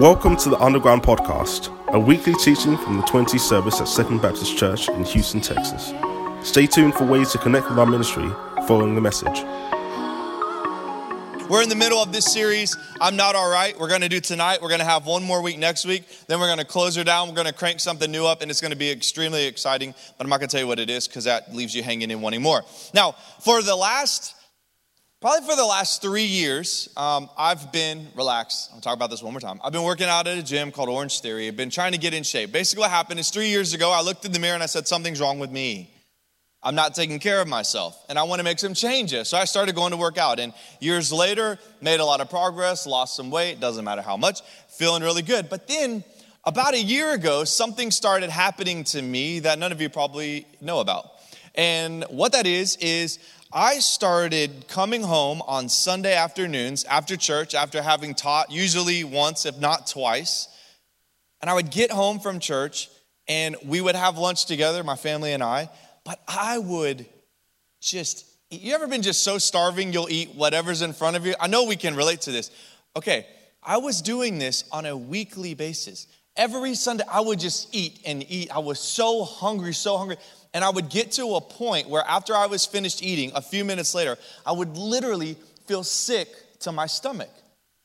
Welcome to the Underground Podcast, a weekly teaching from the 20 service at Second Baptist Church in Houston, Texas. Stay tuned for ways to connect with our ministry following the message. We're in the middle of this series, I'm Not All Right. We're going to do tonight. We're going to have one more week next week. Then we're going to close her down. We're going to crank something new up, and it's going to be extremely exciting. But I'm not going to tell you what it is because that leaves you hanging in wanting more. Now, for the last Probably for the last three years, um, I've been relaxed. I'll talk about this one more time. I've been working out at a gym called Orange Theory. I've been trying to get in shape. Basically, what happened is three years ago, I looked in the mirror and I said, Something's wrong with me. I'm not taking care of myself and I want to make some changes. So I started going to work out. And years later, made a lot of progress, lost some weight, doesn't matter how much, feeling really good. But then, about a year ago, something started happening to me that none of you probably know about. And what that is, is I started coming home on Sunday afternoons after church, after having taught usually once, if not twice. And I would get home from church and we would have lunch together, my family and I. But I would just, you ever been just so starving you'll eat whatever's in front of you? I know we can relate to this. Okay, I was doing this on a weekly basis. Every Sunday, I would just eat and eat. I was so hungry, so hungry. And I would get to a point where after I was finished eating, a few minutes later, I would literally feel sick to my stomach.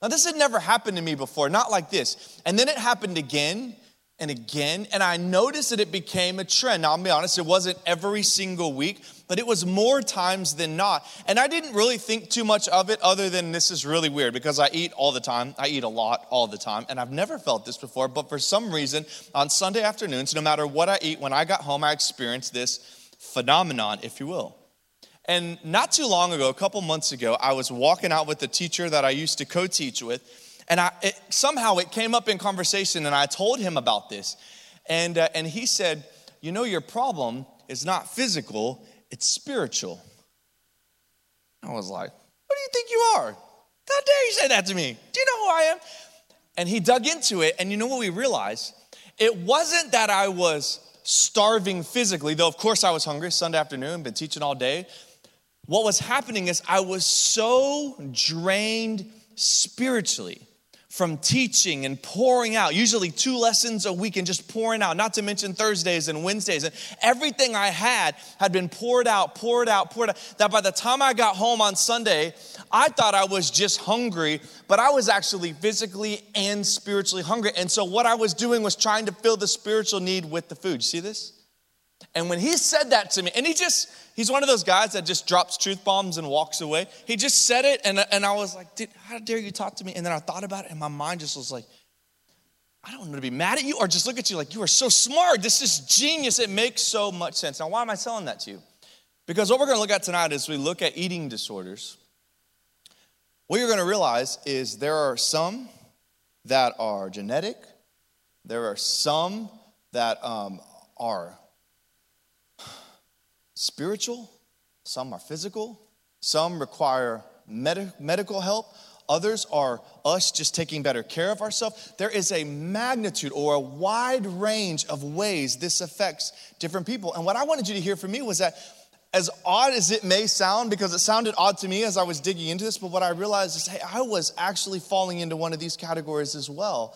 Now, this had never happened to me before, not like this. And then it happened again and again, and I noticed that it became a trend. Now, I'll be honest, it wasn't every single week, but it was more times than not. And I didn't really think too much of it other than this is really weird because I eat all the time. I eat a lot all the time, and I've never felt this before, but for some reason, on Sunday afternoons, no matter what I eat, when I got home, I experienced this phenomenon, if you will. And not too long ago, a couple months ago, I was walking out with the teacher that I used to co teach with and I, it, somehow it came up in conversation, and I told him about this. And, uh, and he said, You know, your problem is not physical, it's spiritual. I was like, What do you think you are? How dare you say that to me? Do you know who I am? And he dug into it, and you know what we realized? It wasn't that I was starving physically, though of course I was hungry Sunday afternoon, been teaching all day. What was happening is I was so drained spiritually from teaching and pouring out, usually two lessons a week and just pouring out, not to mention Thursdays and Wednesdays. And everything I had had been poured out, poured out, poured out. That by the time I got home on Sunday, I thought I was just hungry, but I was actually physically and spiritually hungry. And so what I was doing was trying to fill the spiritual need with the food. You see this? And when he said that to me, and he just, he's one of those guys that just drops truth bombs and walks away. He just said it, and, and I was like, dude, how dare you talk to me? And then I thought about it, and my mind just was like, I don't want to be mad at you or just look at you like, you are so smart. This is genius. It makes so much sense. Now, why am I telling that to you? Because what we're going to look at tonight is we look at eating disorders. What you're going to realize is there are some that are genetic, there are some that um, are spiritual, some are physical, some require med- medical help, others are us just taking better care of ourselves. There is a magnitude or a wide range of ways this affects different people. And what I wanted you to hear from me was that as odd as it may sound, because it sounded odd to me as I was digging into this, but what I realized is, hey, I was actually falling into one of these categories as well,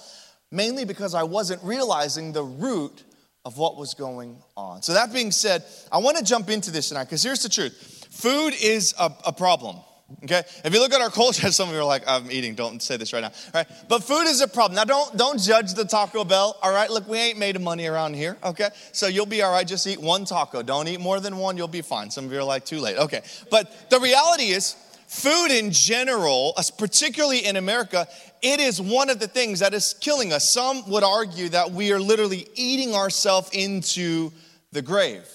mainly because I wasn't realizing the root of what was going on. So, that being said, I want to jump into this tonight because here's the truth food is a, a, problem. Okay, if you look at our culture, some of you are like, "I'm eating." Don't say this right now. All right, but food is a problem. Now, don't don't judge the Taco Bell. All right, look, we ain't made money around here. Okay, so you'll be all right. Just eat one taco. Don't eat more than one. You'll be fine. Some of you are like, "Too late." Okay, but the reality is, food in general, uh, particularly in America, it is one of the things that is killing us. Some would argue that we are literally eating ourselves into the grave.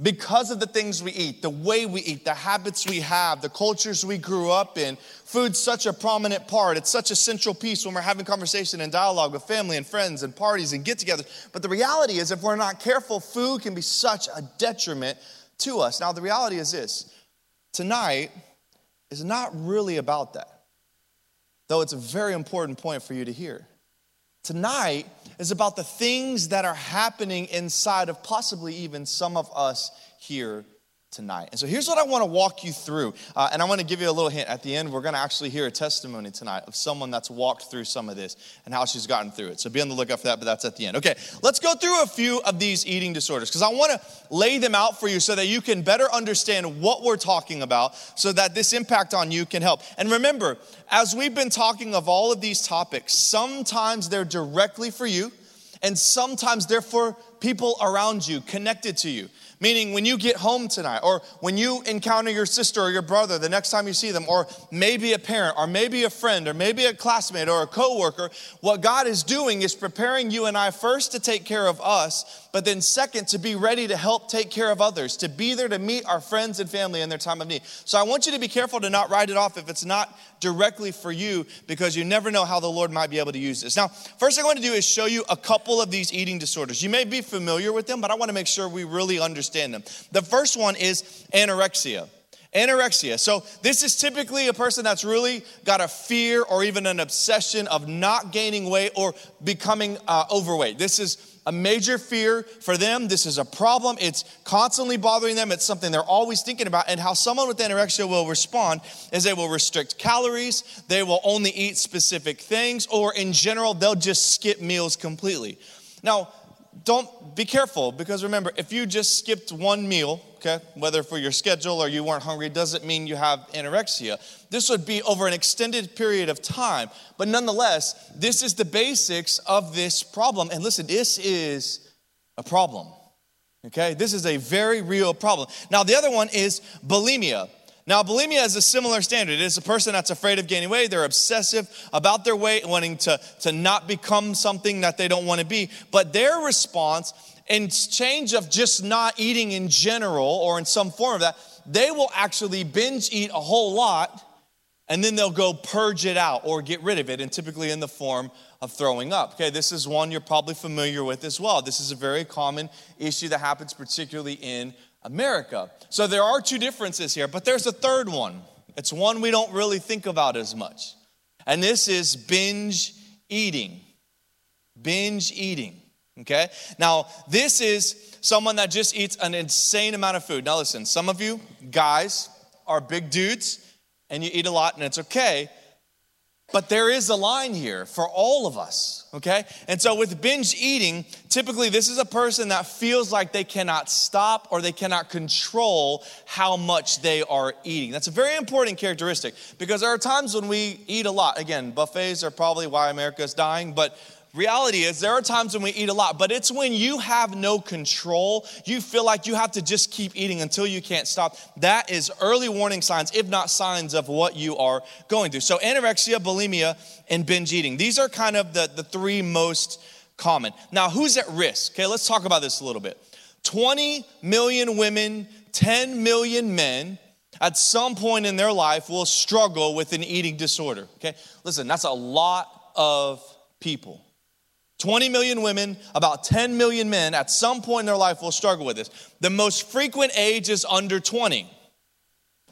Because of the things we eat, the way we eat, the habits we have, the cultures we grew up in, food's such a prominent part. It's such a central piece when we're having conversation and dialogue with family and friends and parties and get togethers. But the reality is, if we're not careful, food can be such a detriment to us. Now, the reality is this tonight is not really about that though it's a very important point for you to hear. Tonight is about the things that are happening inside of possibly even some of us here tonight. And so here's what I want to walk you through. Uh, and I want to give you a little hint. At the end, we're going to actually hear a testimony tonight of someone that's walked through some of this and how she's gotten through it. So be on the lookout for that, but that's at the end. Okay, let's go through a few of these eating disorders because I want to lay them out for you so that you can better understand what we're talking about so that this impact on you can help. And remember, as we've been talking of all of these topics, sometimes they're directly for you and sometimes they're for people around you, connected to you. Meaning, when you get home tonight, or when you encounter your sister or your brother the next time you see them, or maybe a parent, or maybe a friend, or maybe a classmate, or a coworker, what God is doing is preparing you and I first to take care of us, but then second, to be ready to help take care of others, to be there to meet our friends and family in their time of need. So I want you to be careful to not write it off if it's not directly for you, because you never know how the Lord might be able to use this. Now, first I want to do is show you a couple of these eating disorders. You may be familiar with them, but I want to make sure we really understand them. The first one is anorexia. Anorexia. So, this is typically a person that's really got a fear or even an obsession of not gaining weight or becoming uh, overweight. This is a major fear for them. This is a problem. It's constantly bothering them. It's something they're always thinking about. And how someone with anorexia will respond is they will restrict calories, they will only eat specific things, or in general, they'll just skip meals completely. Now, don't be careful because remember, if you just skipped one meal, okay, whether for your schedule or you weren't hungry, doesn't mean you have anorexia. This would be over an extended period of time. But nonetheless, this is the basics of this problem. And listen, this is a problem, okay? This is a very real problem. Now, the other one is bulimia. Now, bulimia is a similar standard. It is a person that's afraid of gaining weight. They're obsessive about their weight, wanting to, to not become something that they don't want to be. But their response, in change of just not eating in general or in some form of that, they will actually binge eat a whole lot and then they'll go purge it out or get rid of it, and typically in the form of throwing up. Okay, this is one you're probably familiar with as well. This is a very common issue that happens particularly in America. So there are two differences here, but there's a third one. It's one we don't really think about as much. And this is binge eating. Binge eating. Okay? Now, this is someone that just eats an insane amount of food. Now, listen, some of you guys are big dudes and you eat a lot and it's okay. But there is a line here for all of us, okay? And so with binge eating, typically this is a person that feels like they cannot stop or they cannot control how much they are eating. That's a very important characteristic because there are times when we eat a lot. Again, buffets are probably why America is dying, but reality is there are times when we eat a lot, but it's when you have no control, you feel like you have to just keep eating until you can't stop. That is early warning signs, if not signs of what you are going through. So, anorexia, bulimia, and binge eating. These are kind of the, the three most common. Now, who's at risk? Okay, let's talk about this a little bit. 20 million women, 10 million men at some point in their life will struggle with an eating disorder. Okay, listen, that's a lot of people. 20 million women, about 10 million men at some point in their life will struggle with this. The most frequent age is under 20.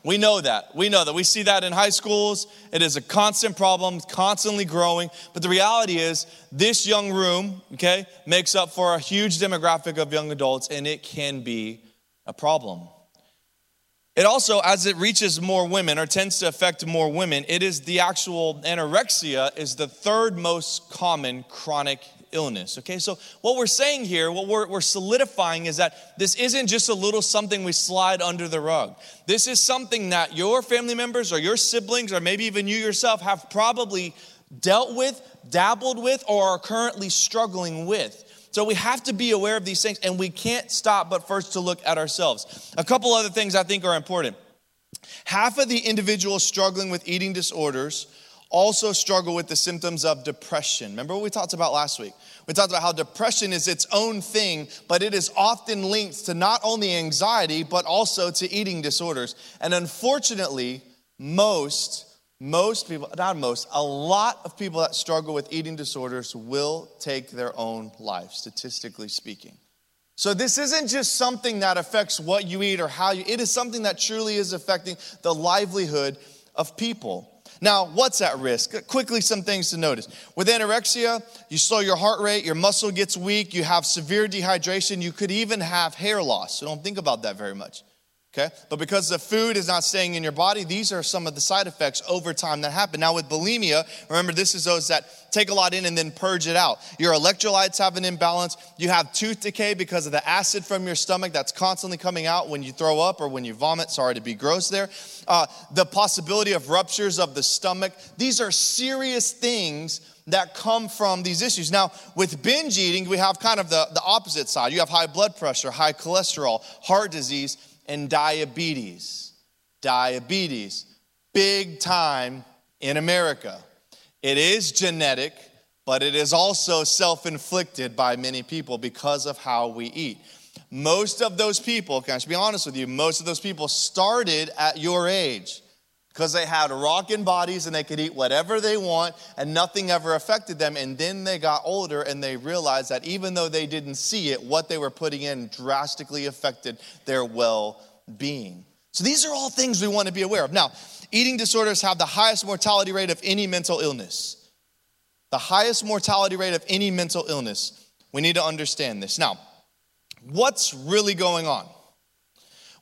We know that. We know that. We see that in high schools. It is a constant problem, constantly growing. But the reality is, this young room, okay, makes up for a huge demographic of young adults, and it can be a problem. It also, as it reaches more women or tends to affect more women, it is the actual anorexia is the third most common chronic illness. Okay, so what we're saying here, what we're, we're solidifying is that this isn't just a little something we slide under the rug. This is something that your family members or your siblings or maybe even you yourself have probably dealt with, dabbled with, or are currently struggling with. So we have to be aware of these things, and we can't stop but first to look at ourselves. A couple other things I think are important. Half of the individuals struggling with eating disorders also struggle with the symptoms of depression. Remember what we talked about last week? We talked about how depression is its own thing, but it is often linked to not only anxiety, but also to eating disorders. And unfortunately, most most people, not most, a lot of people that struggle with eating disorders will take their own life, statistically speaking. So, this isn't just something that affects what you eat or how you, it is something that truly is affecting the livelihood of people. Now, what's at risk? Quickly, some things to notice. With anorexia, you slow your heart rate, your muscle gets weak, you have severe dehydration, you could even have hair loss. So, don't think about that very much. Okay? But because the food is not staying in your body, these are some of the side effects over time that happen. Now, with bulimia, remember, this is those that take a lot in and then purge it out. Your electrolytes have an imbalance. You have tooth decay because of the acid from your stomach that's constantly coming out when you throw up or when you vomit. Sorry to be gross there. Uh, the possibility of ruptures of the stomach. These are serious things that come from these issues. Now, with binge eating, we have kind of the, the opposite side. You have high blood pressure, high cholesterol, heart disease and diabetes. Diabetes, big time in America. It is genetic, but it is also self inflicted by many people because of how we eat. Most of those people, can I be honest with you, most of those people started at your age because they had rocking bodies and they could eat whatever they want and nothing ever affected them. And then they got older and they realized that even though they didn't see it, what they were putting in drastically affected their well being. So these are all things we want to be aware of. Now, eating disorders have the highest mortality rate of any mental illness. The highest mortality rate of any mental illness. We need to understand this. Now, what's really going on?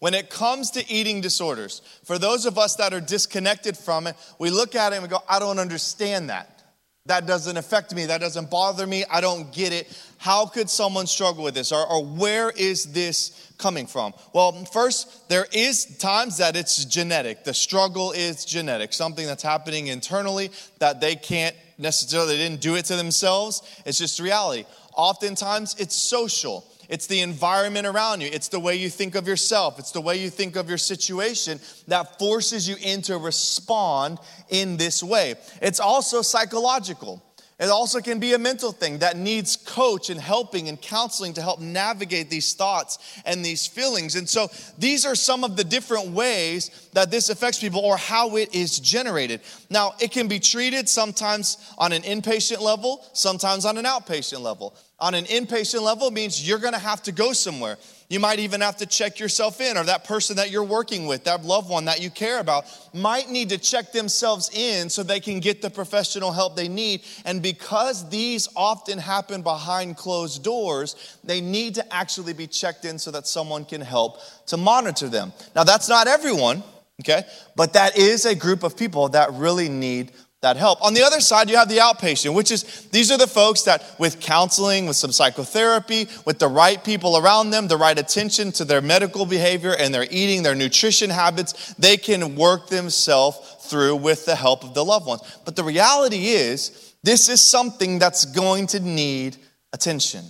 When it comes to eating disorders, for those of us that are disconnected from it, we look at it and we go, I don't understand that. That doesn't affect me. That doesn't bother me. I don't get it. How could someone struggle with this? Or, or, where is this coming from? Well, first, there is times that it's genetic. The struggle is genetic, something that's happening internally that they can't necessarily, they didn't do it to themselves. It's just reality. Oftentimes, it's social. It's the environment around you. It's the way you think of yourself. It's the way you think of your situation that forces you into respond in this way. It's also psychological. It also can be a mental thing that needs coach and helping and counseling to help navigate these thoughts and these feelings. And so these are some of the different ways that this affects people or how it is generated. Now, it can be treated sometimes on an inpatient level, sometimes on an outpatient level on an inpatient level means you're to have to go somewhere. You might even have to check yourself in, or that person that you're working with, that loved one that you care about, might need to check themselves in so they can get the professional help they need. And because these often happen behind closed doors, they need to actually be checked in so that someone can help to monitor them. Now, that's not everyone, okay? But that is a group of people that really need that help. On the other side, you have the outpatient, which is these are the folks that, with counseling, with some psychotherapy, with the right people around them, the right attention to their medical behavior and their eating, their nutrition habits, they can work themselves through with the help of the loved ones. But the reality is, this is something that's going to need attention.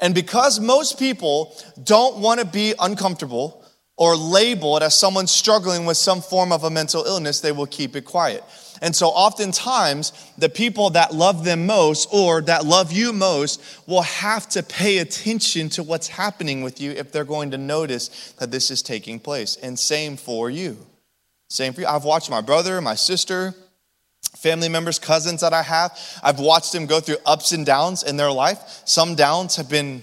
And because most people don't want to be uncomfortable or labeled as someone struggling with some form of a mental illness, they will keep it quiet. And so, oftentimes, the people that love them most or that love you most will have to pay attention to what's happening with you if they're going to notice that this is taking place. And same for you. Same for you. I've watched my brother, my sister, family members, cousins that I have, I've watched them go through ups and downs in their life. Some downs have been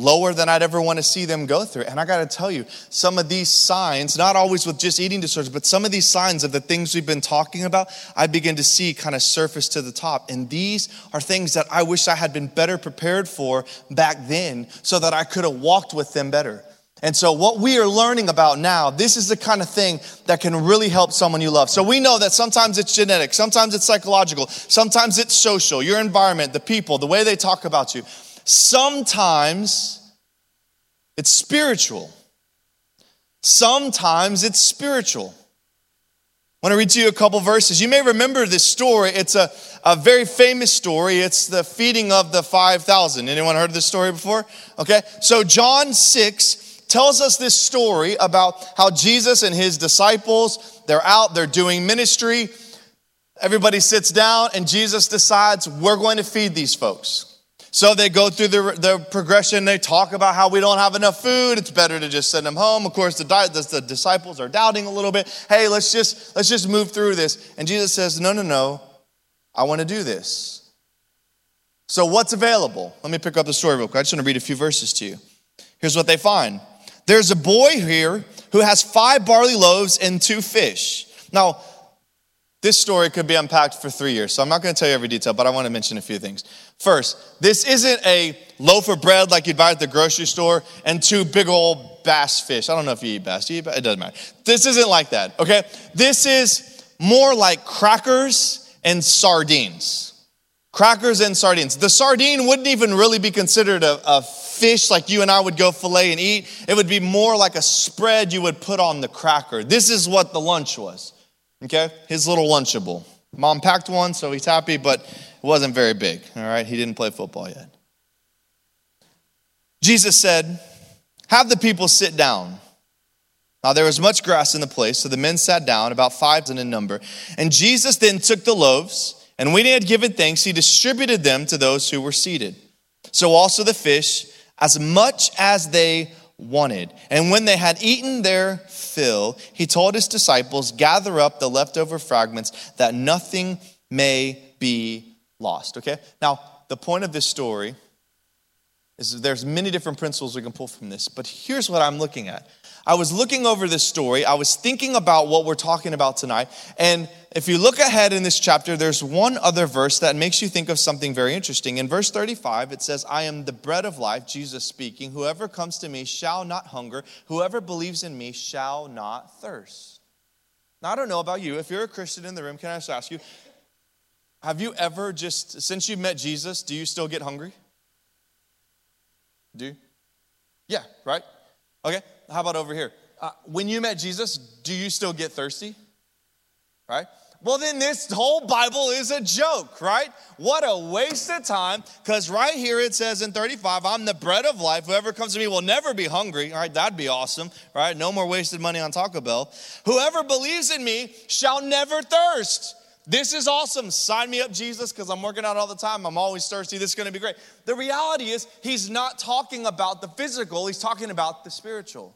lower than I'd ever want to see them go through. And I got to tell you, some of these signs, not always with just eating disorders, but some of these signs of the things we've been talking about, I begin to see kind of surface to the top. And these are things that I wish I had been better prepared for back then so that I could have walked with them better. And so, what we are learning about now, this is the kind of thing that can really help someone you love. So, we know that sometimes it's genetic, sometimes it's psychological, sometimes it's social, your environment, the people, the way they talk about you. Sometimes it's spiritual. Sometimes it's spiritual. I want to read to you a couple verses. You may remember this story. It's a, a very famous story. It's the feeding of the 5,000. Anyone heard this story before? Okay. So, John 6 tells us this story about how Jesus and his disciples, they're out, they're doing ministry. Everybody sits down, and Jesus decides, we're going to feed these folks. So they go through the, the progression. They talk about how we don't have enough food. It's better to just send them home. Of course, the, the disciples are doubting a little bit. Hey, let's just let's just move through this. And Jesus says, No, no, no. I want to do this. So what's available? Let me pick up the story real quick. I just want to read a few verses to you. Here's what they find. There's a boy here who has five barley loaves and two fish. Now, This story could be unpacked for three years, so I'm not going to tell you every detail, but I want to mention a few things. First, this isn't a loaf of bread like you'd buy at the grocery store and two big old bass fish. I don't know if you eat bass. Do you eat bass? It doesn't matter. This isn't like that, okay? This is more like crackers and sardines. Crackers and sardines. The sardine wouldn't even really be considered a, a fish like you and I would go fillet and eat. It would be more like a spread you would put on the cracker. This is what the lunch was. Okay? His little Lunchable. Mom packed one, so he's happy, but it wasn't very big. All right? He didn't play football yet. Jesus said, Have the people sit down. Now there was much grass in the place, so the men sat down, about five in number. And Jesus then took the loaves, and when he had given thanks, he distributed them to those who were seated. So also the fish, as much as they wanted. And when they had eaten their fill, he told his disciples, Gather up the leftover fragments that nothing may be lost. Okay? Now, the point of this story is there's many different principles we can pull from this, but here's what I'm looking at. I was looking over this story, I was thinking about what we're talking about tonight, and if you look ahead in this chapter, there's one other verse that makes you think of something very interesting. In verse 35, it says, I am the bread of life, Jesus speaking. Whoever comes to me shall not hunger. Whoever believes in me shall not thirst. Now, I don't know about you. If you're a Christian in the room, can I just ask you, have you ever just, since you've met Jesus, do you still get hungry? Do you? Yeah, right? Okay, how about over here? Uh, when you met Jesus, do you still get thirsty? Right? Well, then this whole Bible is a joke, right? What a waste of time. Because right here it says in 35, I'm the bread of life. Whoever comes to me will never be hungry. All right, that'd be awesome, right? No more wasted money on Taco Bell. Whoever believes in me shall never thirst. This is awesome. Sign me up, Jesus, because I'm working out all the time. I'm always thirsty. This is going to be great. The reality is, he's not talking about the physical, he's talking about the spiritual.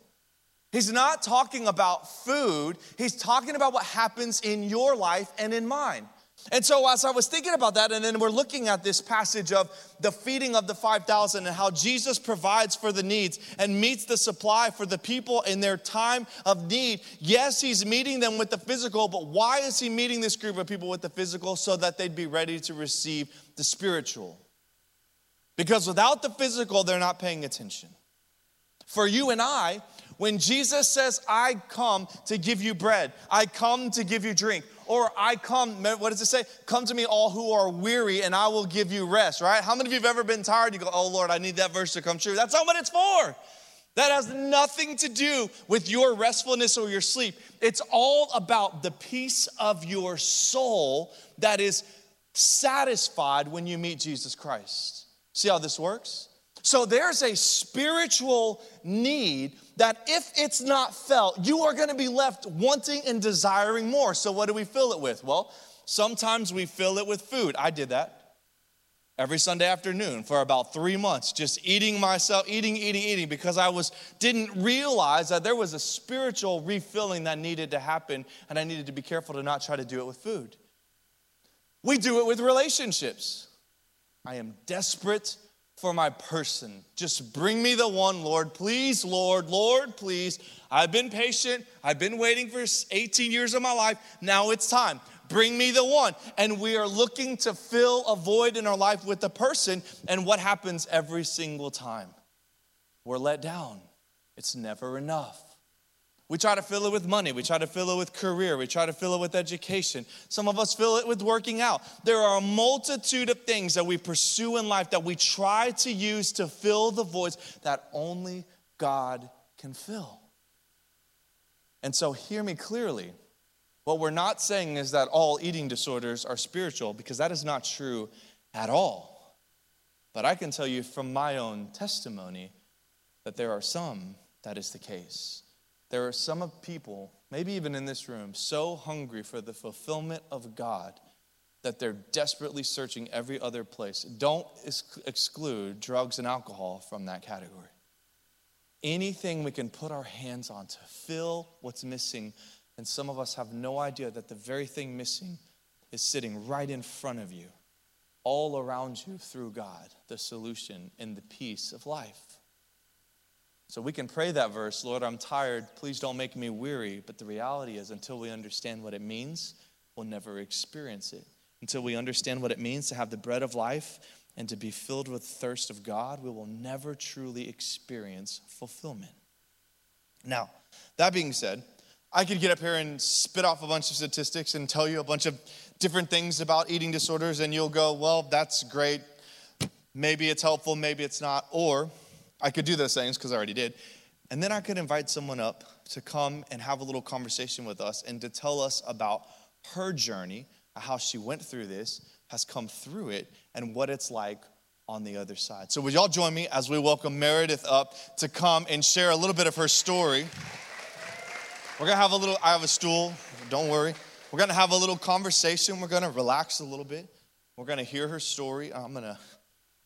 He's not talking about food, he's talking about what happens in your life and in mine. And so, as I was thinking about that, and then we're looking at this passage of the feeding of the 5,000 and how Jesus provides for the needs and meets the supply for the people in their time of need. Yes, he's meeting them with the physical, but why is he meeting this group of people with the physical? So that they'd be ready to receive the spiritual. Because without the physical, they're not paying attention. For you and I, when Jesus says, I come to give you bread, I come to give you drink, or I come, what does it say? Come to me, all who are weary, and I will give you rest, right? How many of you have ever been tired? You go, Oh Lord, I need that verse to come true. That's not what it's for. That has nothing to do with your restfulness or your sleep. It's all about the peace of your soul that is satisfied when you meet Jesus Christ. See how this works? So there's a spiritual need that if it's not felt, you are going to be left wanting and desiring more. So what do we fill it with? Well, sometimes we fill it with food. I did that every Sunday afternoon for about three months, just eating myself, eating, eating, eating, because I was didn't realize that there was a spiritual refilling that needed to happen, and I needed to be careful to not try to do it with food. We do it with relationships. I am desperate for my person. Just bring me the one, Lord. Please, Lord, Lord, please. I've been patient. I've been waiting for 18 years of my life. Now it's time. Bring me the one. And we are looking to fill a void in our life with the person. And what happens every single time? We're let down. It's never enough. We try to fill it with money. We try to fill it with career. We try to fill it with education. Some of us fill it with working out. There are a multitude of things that we pursue in life that we try to use to fill the voids that only God can fill. And so, hear me clearly. What we're not saying is that all eating disorders are spiritual, because that is not true at all. But I can tell you from my own testimony that there are some that is the case. There are some people, maybe even in this room, so hungry for the fulfillment of God that they're desperately searching every other place. Don't ex- exclude drugs and alcohol from that category. Anything we can put our hands on to fill what's missing, and some of us have no idea that the very thing missing is sitting right in front of you, all around you through God, the solution and the peace of life. So we can pray that verse, Lord, I'm tired. Please don't make me weary. But the reality is, until we understand what it means, we'll never experience it. Until we understand what it means to have the bread of life and to be filled with thirst of God, we will never truly experience fulfillment. Now, that being said, I could get up here and spit off a bunch of statistics and tell you a bunch of different things about eating disorders, and you'll go, well, that's great. Maybe it's helpful, maybe it's not. Or I could do those things because I already did. And then I could invite someone up to come and have a little conversation with us and to tell us about her journey, how she went through this, has come through it, and what it's like on the other side. So, would y'all join me as we welcome Meredith up to come and share a little bit of her story? We're gonna have a little, I have a stool, don't worry. We're gonna have a little conversation. We're gonna relax a little bit. We're gonna hear her story. I'm gonna,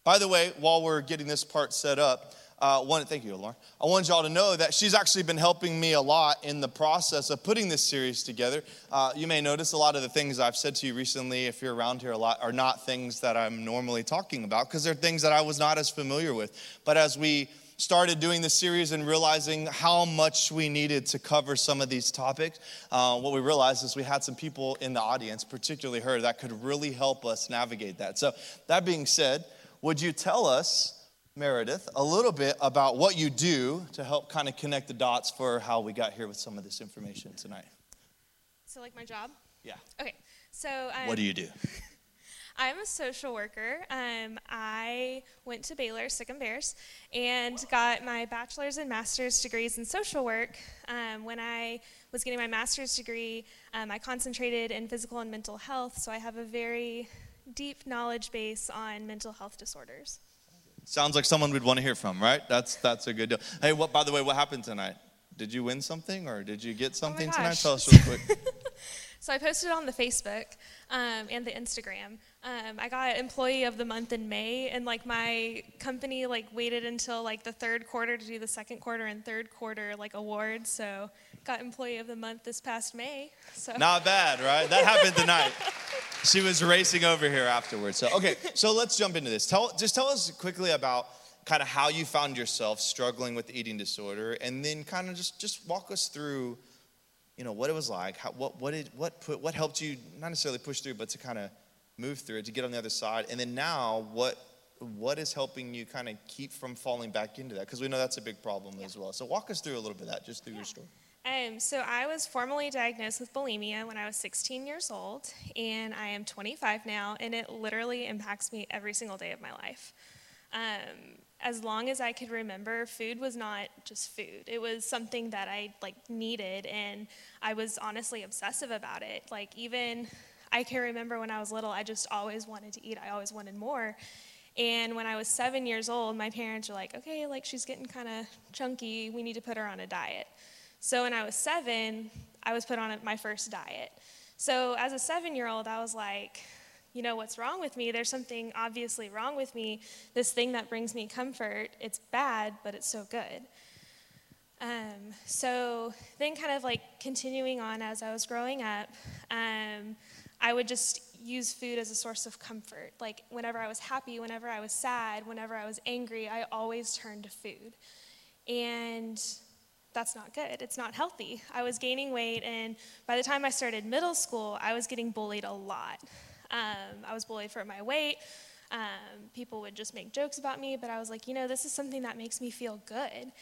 by the way, while we're getting this part set up, uh, one, thank you, Lauren. I want y'all to know that she's actually been helping me a lot in the process of putting this series together. Uh, you may notice a lot of the things I've said to you recently, if you're around here a lot, are not things that I'm normally talking about because they're things that I was not as familiar with. But as we started doing this series and realizing how much we needed to cover some of these topics, uh, what we realized is we had some people in the audience, particularly her, that could really help us navigate that. So, that being said, would you tell us? Meredith, a little bit about what you do to help kind of connect the dots for how we got here with some of this information tonight. So, like my job? Yeah. Okay. So, um, what do you do? I'm a social worker. Um, I went to Baylor, Sic 'em Bears, and got my bachelor's and master's degrees in social work. Um, when I was getting my master's degree, um, I concentrated in physical and mental health, so I have a very deep knowledge base on mental health disorders. Sounds like someone we'd want to hear from, right? That's that's a good deal. Hey, what? By the way, what happened tonight? Did you win something, or did you get oh something oh tonight? Tell us real quick. so I posted on the Facebook um, and the Instagram. Um, I got Employee of the Month in May, and like my company like waited until like the third quarter to do the second quarter and third quarter like awards. So got Employee of the Month this past May. So not bad, right? That happened tonight. she was racing over here afterwards. So okay, so let's jump into this. Tell just tell us quickly about kind of how you found yourself struggling with eating disorder, and then kind of just just walk us through, you know, what it was like. How, what what did what put what helped you not necessarily push through, but to kind of move through it to get on the other side, and then now what what is helping you kind of keep from falling back into that? Because we know that's a big problem yeah. as well. So walk us through a little bit of that, just through yeah. your story. Um, so I was formally diagnosed with bulimia when I was 16 years old, and I am 25 now, and it literally impacts me every single day of my life. Um, as long as I could remember, food was not just food. It was something that I like needed, and I was honestly obsessive about it. Like even I can remember when I was little, I just always wanted to eat. I always wanted more. And when I was seven years old, my parents were like, "Okay, like she's getting kind of chunky. We need to put her on a diet." So when I was seven, I was put on my first diet. So as a seven year old, I was like, you know, what's wrong with me? There's something obviously wrong with me. This thing that brings me comfort, it's bad, but it's so good. Um, so then, kind of like continuing on as I was growing up, um, I would just use food as a source of comfort. Like whenever I was happy, whenever I was sad, whenever I was angry, I always turned to food. And that's not good. It's not healthy. I was gaining weight, and by the time I started middle school, I was getting bullied a lot. Um, I was bullied for my weight. Um, people would just make jokes about me, but I was like, you know, this is something that makes me feel good.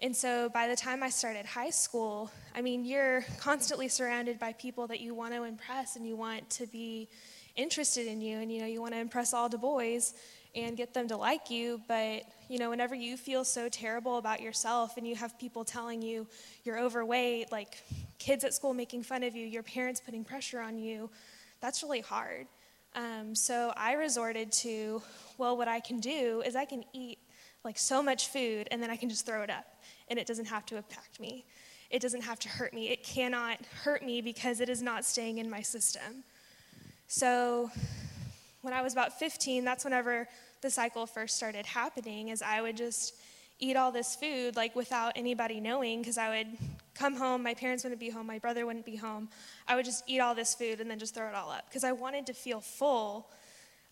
And so by the time I started high school, I mean, you're constantly surrounded by people that you want to impress and you want to be interested in you, and you know, you want to impress all the boys and get them to like you, but you know, whenever you feel so terrible about yourself and you have people telling you you're overweight, like kids at school making fun of you, your parents putting pressure on you, that's really hard. Um, so I resorted to, well, what I can do is I can eat like so much food and then I can just throw it up and it doesn't have to impact me. It doesn't have to hurt me. It cannot hurt me because it is not staying in my system. So when I was about 15, that's whenever the cycle first started happening is I would just eat all this food like without anybody knowing because I would come home, my parents wouldn't be home, my brother wouldn't be home. I would just eat all this food and then just throw it all up because I wanted to feel full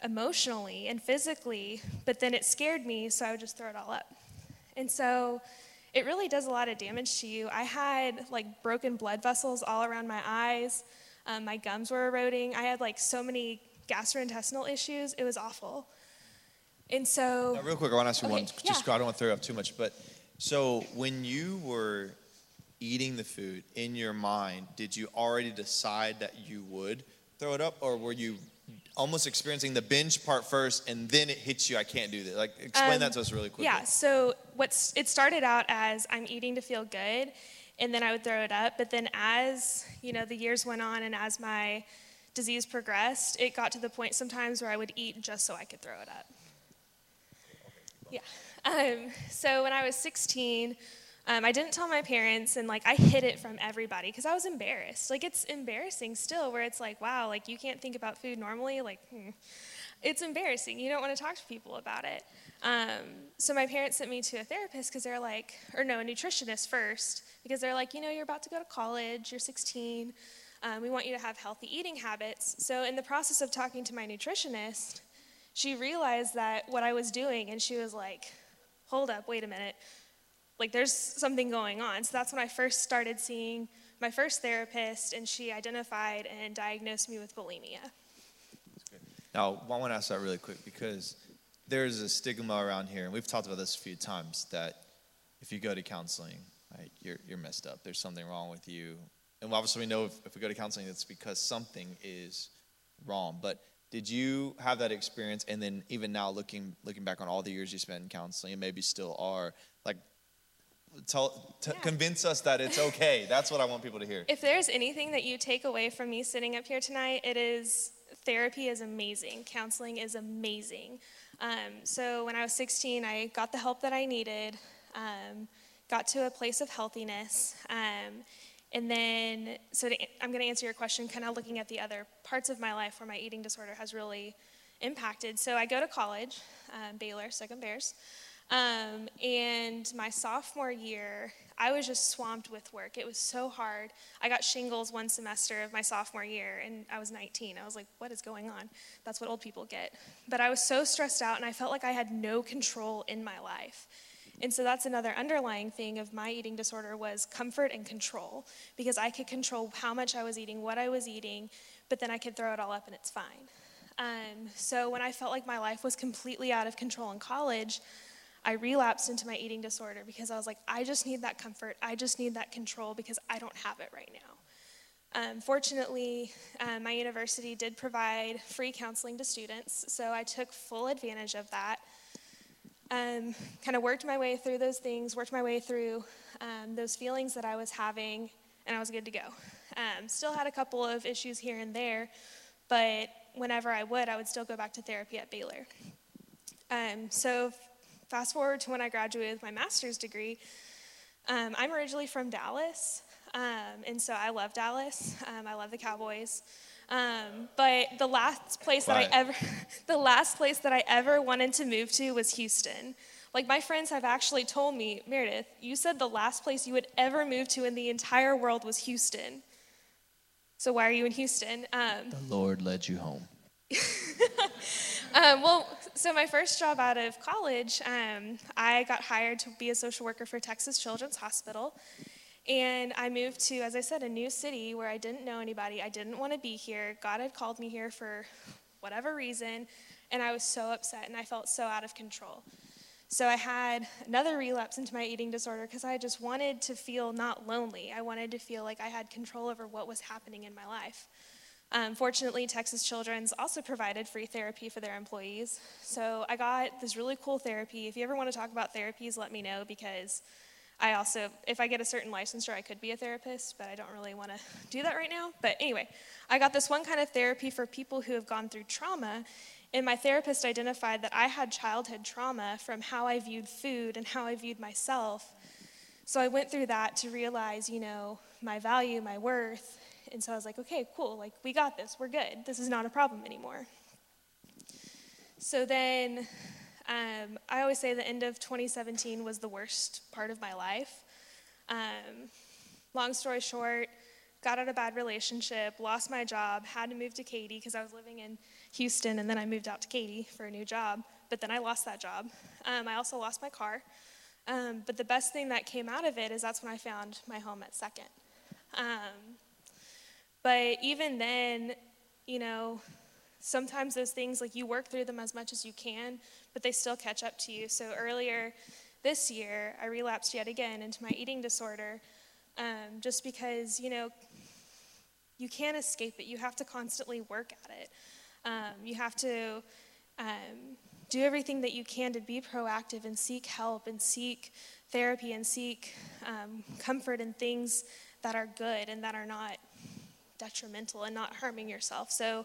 emotionally and physically, but then it scared me, so I would just throw it all up. And so it really does a lot of damage to you. I had like broken blood vessels all around my eyes. Um, my gums were eroding. I had like so many gastrointestinal issues. It was awful. And so, Now, real quick, I want to ask you Okay, one, just I don't want to throw up too much. But so when you were eating the food in your mind, did you already decide that you would throw it up, or were you almost experiencing the binge part first, and then it hits you? I can't do this. Like, explain that Um, to us really quickly. Yeah, so what's it started out as I'm eating to feel good, and then I would throw it up. But then as you know the years went on, and as my disease progressed, it got to the point sometimes where I would eat just so I could throw it up. Yeah. Um, so when I was 16, um, I didn't tell my parents, and like I hid it from everybody because I was embarrassed. Like it's embarrassing still, where it's like, wow, like you can't think about food normally. Like, hmm. it's embarrassing. You don't want to talk to people about it. Um, so my parents sent me to a therapist because they're like, or no, a nutritionist first because they're like, you know, you're about to go to college. You're 16. Um, we want you to have healthy eating habits. So in the process of talking to my nutritionist, she realized that what I was doing, and she was like, hold up, wait a minute. Like, there's something going on. So that's when I first started seeing my first therapist, and she identified and diagnosed me with bulimia. Now, I want to ask that really quick because there's a stigma around here, and we've talked about this a few times that if you go to counseling, right, you're, you're messed up. There's something wrong with you. And obviously, we know if, if we go to counseling, it's because something is wrong. But did you have that experience? And then, even now, looking looking back on all the years you spent in counseling, and maybe still are, like, tell, t- Yeah. convince us that it's okay. That's what I want people to hear. If there's anything that you take away from me sitting up here tonight, it is therapy is amazing. Counseling is amazing. Um, so when I was 16, I got the help that I needed, um, got to a place of healthiness. Um, and then, so to, I'm going to answer your question, kind of looking at the other parts of my life where my eating disorder has really impacted. So I go to college, um, Baylor, Sic 'em Bears. Um, and my sophomore year, I was just swamped with work. It was so hard. I got shingles one semester of my sophomore year, and I was 19. I was like, what is going on? That's what old people get. But I was so stressed out, and I felt like I had no control in my life. And so that's another underlying thing of my eating disorder was comfort and control because I could control how much I was eating, what I was eating, but then I could throw it all up and it's fine. Um, so when I felt like my life was completely out of control in college, I relapsed into my eating disorder because I was like, I just need that comfort. I just need that control because I don't have it right now. Um, fortunately, um, my university did provide free counseling to students, so I took full advantage of that. Um, kind of worked my way through those things, worked my way through um, those feelings that I was having, and I was good to go. Um, still had a couple of issues here and there, but whenever I would, I would still go back to therapy at Baylor. Um, so, fast forward to when I graduated with my master's degree. Um, I'm originally from Dallas, um, and so I love Dallas. I love the Cowboys. Um, but the last place that I ever, the last place that I ever wanted to move to was Houston. Like my friends have actually told me, Meredith, you said the last place you would ever move to in the entire world was Houston. So why are you in Houston? Um, The Lord led you home. Um, well, so my first job out of college, um, I got hired to be a social worker for Texas Children's Hospital. And I moved to, as I said, a new city where I didn't know anybody. I didn't want to be here. God had called me here for whatever reason. And I was so upset and I felt so out of control. So I had another relapse into my eating disorder because I just wanted to feel not lonely. I wanted to feel like I had control over what was happening in my life. Um, fortunately, Texas Children's also provided free therapy for their employees. So I got this really cool therapy. If you ever want to talk about therapies, let me know because I also, if I get a certain licensure, I could be a therapist, but I don't really want to do that right now. But anyway, I got this one kind of therapy for people who have gone through trauma. And my therapist identified that I had childhood trauma from how I viewed food and how I viewed myself. So I went through that to realize, you know, my value, my worth. And so I was like, okay, cool, like we got this, we're good. This is not a problem anymore. So then um, I always say the end of 2017 was the worst part of my life. Um, long story short, got out of a bad relationship, lost my job, had to move to Katy because I was living in Houston, and then I moved out to Katy for a new job. But then I lost that job. Um, I also lost my car. Um, but the best thing that came out of it is that's when I found my home at Second. Um, But even then, you know, sometimes those things, like you work through them as much as you can, but they still catch up to you. So earlier this year, I relapsed yet again into my eating disorder um, just because, you know, you can't escape it. You have to constantly work at it. Um, you have to um, do everything that you can to be proactive and seek help and seek therapy and seek um, comfort in things that are good and that are not detrimental and not harming yourself. So,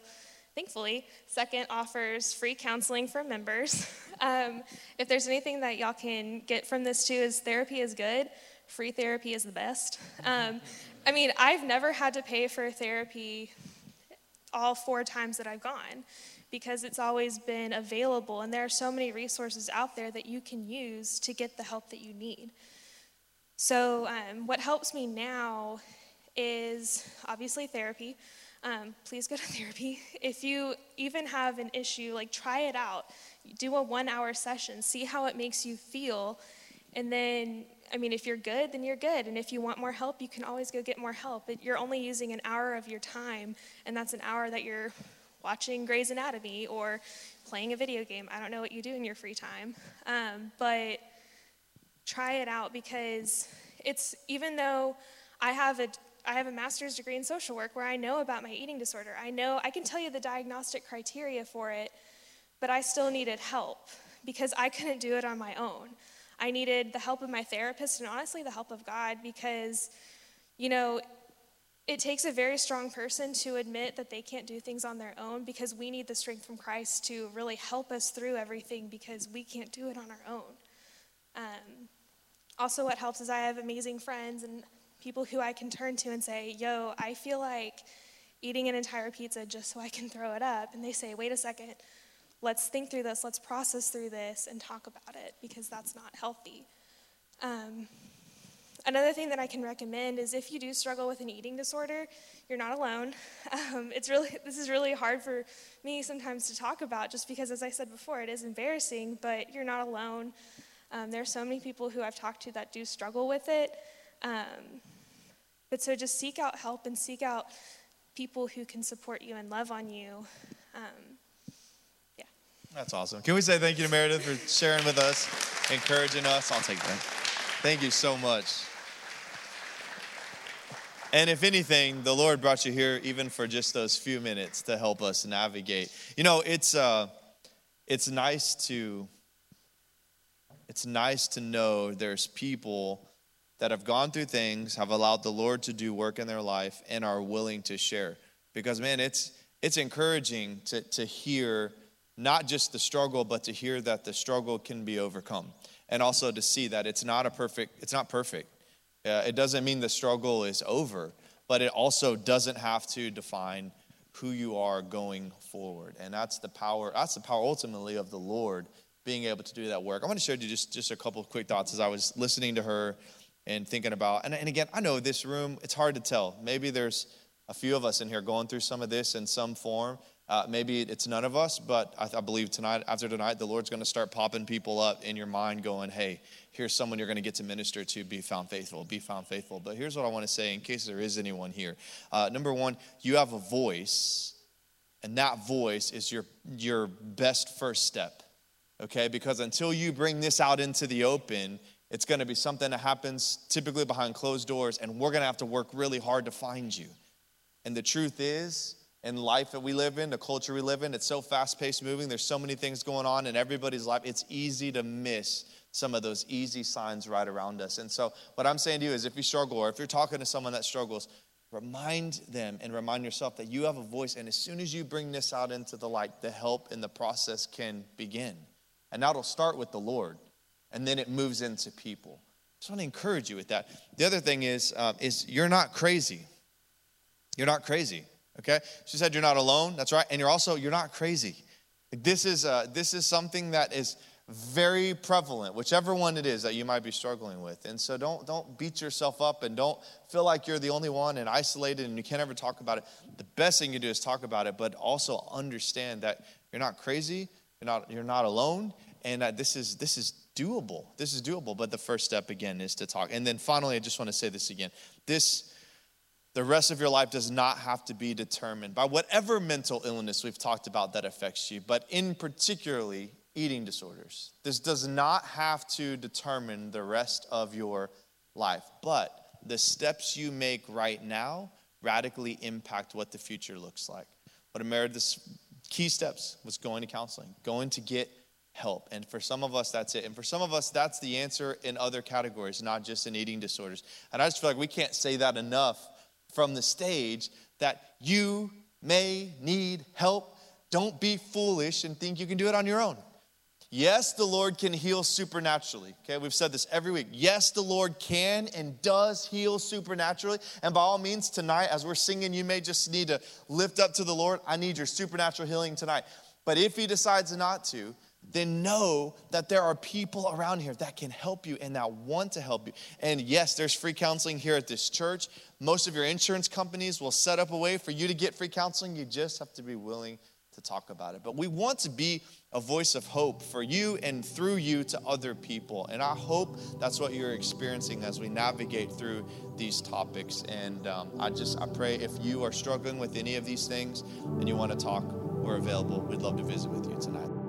thankfully, Second offers free counseling for members. Um, if there's anything that y'all can get from this too, is therapy is good. Free therapy is the best. Um, I mean, I've never had to pay for therapy all four times that I've gone because it's always been available, and there are so many resources out there that you can use to get the help that you need. So, um, what helps me now is obviously therapy. Um, please go to therapy. If you even have an issue, like try it out. Do a one hour session, see how it makes you feel. And then, I mean, if you're good, then you're good. And if you want more help, you can always go get more help. But you're only using an hour of your time, and that's an hour that you're watching Grey's Anatomy or playing a video game. I don't know what you do in your free time. Um, but try it out because it's, even though I have a I have a master's degree in social work where I know about my eating disorder. I know I can tell you the diagnostic criteria for it, but I still needed help because I couldn't do it on my own. I needed the help of my therapist and honestly the help of God because, you know, it takes a very strong person to admit that they can't do things on their own because we need the strength from Christ to really help us through everything because we can't do it on our own. Um, also, what helps is I have amazing friends and people who I can turn to and say, Yo, I feel like eating an entire pizza just so I can throw it up. And they say, Wait a second, let's think through this, let's process through this and talk about it because that's not healthy. Um, another thing that I can recommend is if you do struggle with an eating disorder, you're not alone. Um, it's really this is really hard for me sometimes to talk about, just because, as I said before, it is embarrassing. But you're not alone. Um, there are so many people who I've talked to that do struggle with it. Um, but so just seek out help and seek out people who can support you and love on you. Um, yeah. That's awesome. Can we say thank you to Meredith for sharing with us, encouraging us? I'll take that. Thank you so much. And if anything, the Lord brought you here even for just those few minutes to help us navigate. You know, it's uh, it's nice to it's nice to know there's people that have gone through things, have allowed the Lord to do work in their life, and are willing to share. Because, man, it's, it's encouraging to, to hear not just the struggle, but to hear that the struggle can be overcome. And also to see that it's not a perfect, it's not perfect. Uh, it doesn't mean the struggle is over, but it also doesn't have to define who you are going forward. And that's the power, that's the power ultimately of the Lord being able to do that work. I want to share you just, just a couple of quick thoughts as I was listening to her and thinking about, and, and again, I know this room, it's hard to tell. Maybe there's a few of us in here going through some of this in some form. Uh, maybe it's none of us, but I, I believe tonight, after tonight, the Lord's going to start popping people up in your mind, going, "Hey, here's someone you're going to get to minister to. Be found faithful. Be found faithful." But here's what I want to say, in case there is anyone here. Uh, number one, you have a voice, and that voice is your your best first step. Okay, because until you bring this out into the open, it's going to be something that happens typically behind closed doors, and we're going to have to work really hard to find you. And the truth is, in life that we live in, the culture we live in, it's so fast paced moving. There's so many things going on in everybody's life. It's easy to miss some of those easy signs right around us. And so, what I'm saying to you is if you struggle or if you're talking to someone that struggles, remind them and remind yourself that you have a voice. And as soon as you bring this out into the light, the help and the process can begin. And that'll start with the Lord and then it moves into people. So I just want to encourage you with that. The other thing is, um, is you're not crazy. You're not crazy. Okay. She said you're not alone. That's right. And you're also you're not crazy. This is uh, this is something that is very prevalent, whichever one it is that you might be struggling with. And so don't don't beat yourself up and don't feel like you're the only one and isolated and you can't ever talk about it. The best thing you do is talk about it, but also understand that you're not crazy. You're not you're not alone, and that this is this is doable. This is doable, but the first step again is to talk. And then finally, I just want to say this again. This the rest of your life does not have to be determined by whatever mental illness we've talked about that affects you, but in particularly eating disorders. This does not have to determine the rest of your life, but the steps you make right now radically impact what the future looks like. What this key steps was going to counseling, going to get help. And for some of us, that's it. And for some of us, that's the answer in other categories, not just in eating disorders. And I just feel like we can't say that enough from the stage that you may need help. Don't be foolish and think you can do it on your own. Yes, the Lord can heal supernaturally. Okay, we've said this every week. Yes, the Lord can and does heal supernaturally. And by all means, tonight, as we're singing, you may just need to lift up to the Lord. I need your supernatural healing tonight. But if He decides not to, then know that there are people around here that can help you and that want to help you. And yes, there's free counseling here at this church. Most of your insurance companies will set up a way for you to get free counseling. You just have to be willing to talk about it. But we want to be a voice of hope for you and through you to other people. And I hope that's what you're experiencing as we navigate through these topics. And um, I just, I pray if you are struggling with any of these things and you want to talk, we're available. We'd love to visit with you tonight.